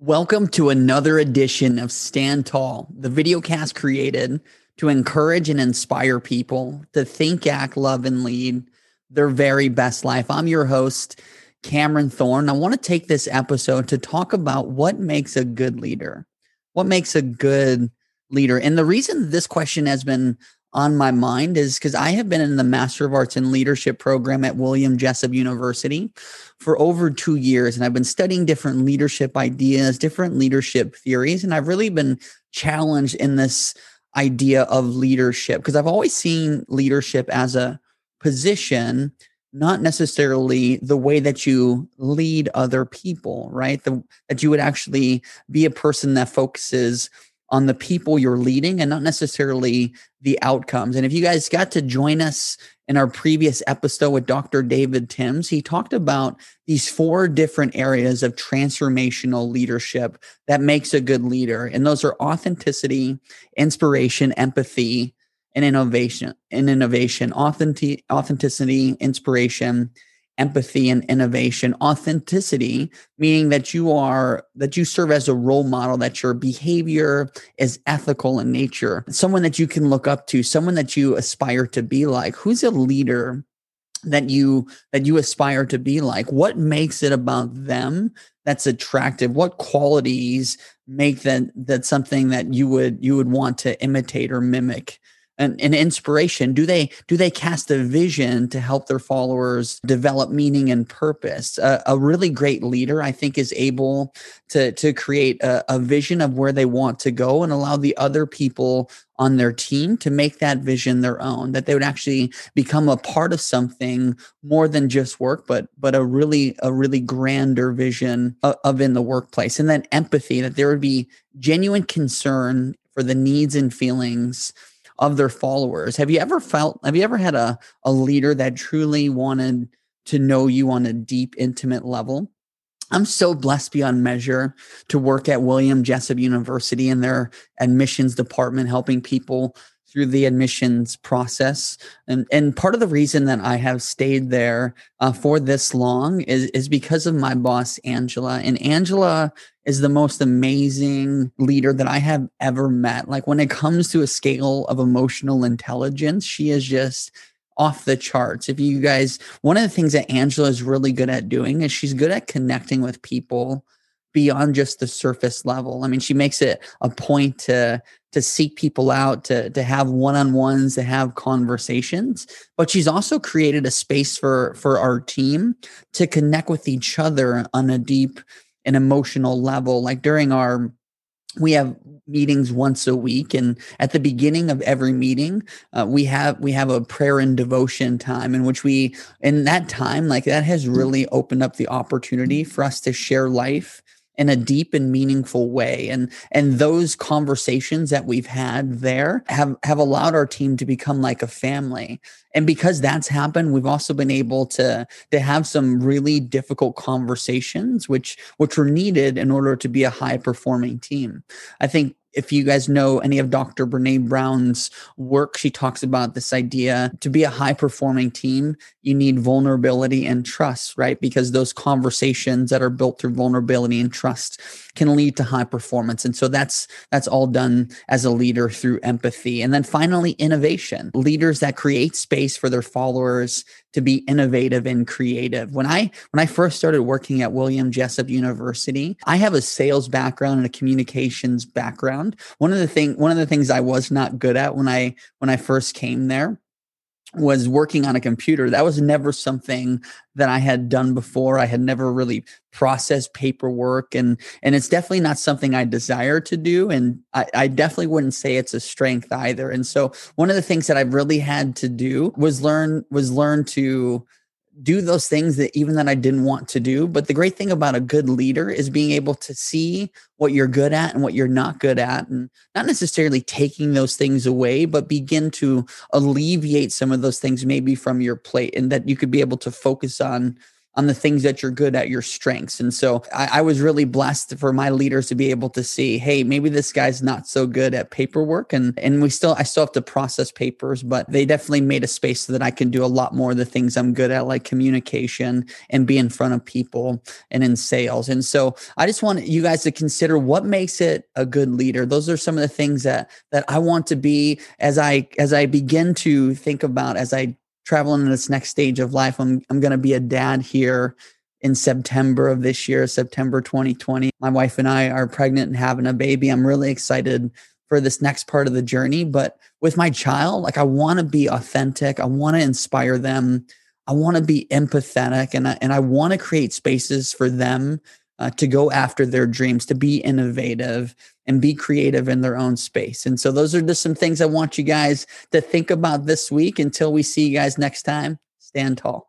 Welcome to another edition of Stand Tall, the video cast created to encourage and inspire people to think, act, love, and lead their very best life. I'm your host, Cameron Thorne. I want to take this episode to talk about what makes a good leader. What makes a good leader? And the reason this question has been on my mind is because I have been in the Master of Arts in Leadership program at William Jessup University for over two years. And I've been studying different leadership ideas, different leadership theories. And I've really been challenged in this idea of leadership because I've always seen leadership as a position, not necessarily the way that you lead other people, right? The, that you would actually be a person that focuses on the people you're leading and not necessarily the outcomes. And if you guys got to join us in our previous episode with Dr. David Timms, he talked about these four different areas of transformational leadership that makes a good leader. And those are authenticity, inspiration, empathy, and innovation. And innovation, authentic, authenticity, inspiration, empathy and innovation authenticity meaning that you are that you serve as a role model that your behavior is ethical in nature. Someone that you can look up to someone that you aspire to be like. Who's a leader that you that you aspire to be like? What makes it about them that's attractive? What qualities make that that something that you would you would want to imitate or mimic an, an inspiration? Do they do they cast a vision to help their followers develop meaning and purpose? A, really great leader i think is able to to create a, a vision of where they want to go and allow the other people on their team to make that vision their own that they would actually become a part of something more than just work but but a really a really grander vision of, of, in the workplace. And then empathy that there would be genuine concern for the needs and feelings of their followers. Have you ever felt, have you ever had a, a leader that truly wanted to know you on a deep, intimate level? I'm so blessed beyond measure to work at William Jessup University in their admissions department, helping people through the admissions process. And, and part of the reason that I have stayed there uh, for this long is, is because of my boss, Angela. And Angela is the most amazing leader that I have ever met. Like when it comes to a scale of emotional intelligence, she is just off the charts. If you guys, one of the things that Angela is really good at doing is she's good at connecting with people beyond just the surface level. I mean, she makes it a point to to seek people out, to to have one-on-ones, to have conversations, but she's also created a space for for our team to connect with each other on a deep and emotional level. Like during our we have meetings once a week and at the beginning of every meeting uh, we have we have a prayer and devotion time in which we in that time like that has really opened up the opportunity for us to share life in a deep and meaningful way. And and those conversations that we've had there have have allowed our team to become like a family. And because that's happened we've also been able to to have some really difficult conversations which which were needed in order to be a high performing team. I think if you guys know any of Dr. Brene Brown's work, she talks about this idea to be a high performing team, you need vulnerability and trust, right? Because those conversations that are built through vulnerability and trust can lead to high performance. And so that's that's all done as a leader through empathy. And then finally innovation. Leaders that create space for their followers to be innovative and creative. When I when I first started working at William Jessup University, I have a sales background and a communications background. One of the thing one of the things I was not good at when I when I first came there was working on a computer. That was never something that I had done before. I had never really processed paperwork and and it's definitely not something I desire to do. And I, I definitely wouldn't say it's a strength either. And so one of the things that I've really had to do was learn was learn to do those things that even that I didn't want to do. But the great thing about a good leader is being able to see what you're good at and what you're not good at, and not necessarily taking those things away, but begin to alleviate some of those things maybe from your plate, and that you could be able to focus on on the things that you're good at, your strengths. And so I, I, was really blessed for my leaders to be able to see, hey, maybe this guy's not so good at paperwork. And and we still I still have to process papers, but they definitely made a space so that I can do a lot more of the things I'm good at, like communication and be in front of people and in sales. And so I just want you guys to consider what makes it a good leader. Those are some of the things that that I want to be as I as I begin to think about as I traveling in this next stage of life. I'm I'm going to be a dad here in September of this year, September 2020. My wife and I are pregnant and having a baby. I'm really excited for this next part of the journey, but with my child, like I want to be authentic. I want to inspire them. I want to be empathetic and I, and I want to create spaces for them uh, to go after their dreams, to be innovative and be creative in their own space. And so, those are just some things I want you guys to think about this week until we see you guys next time. Stand tall.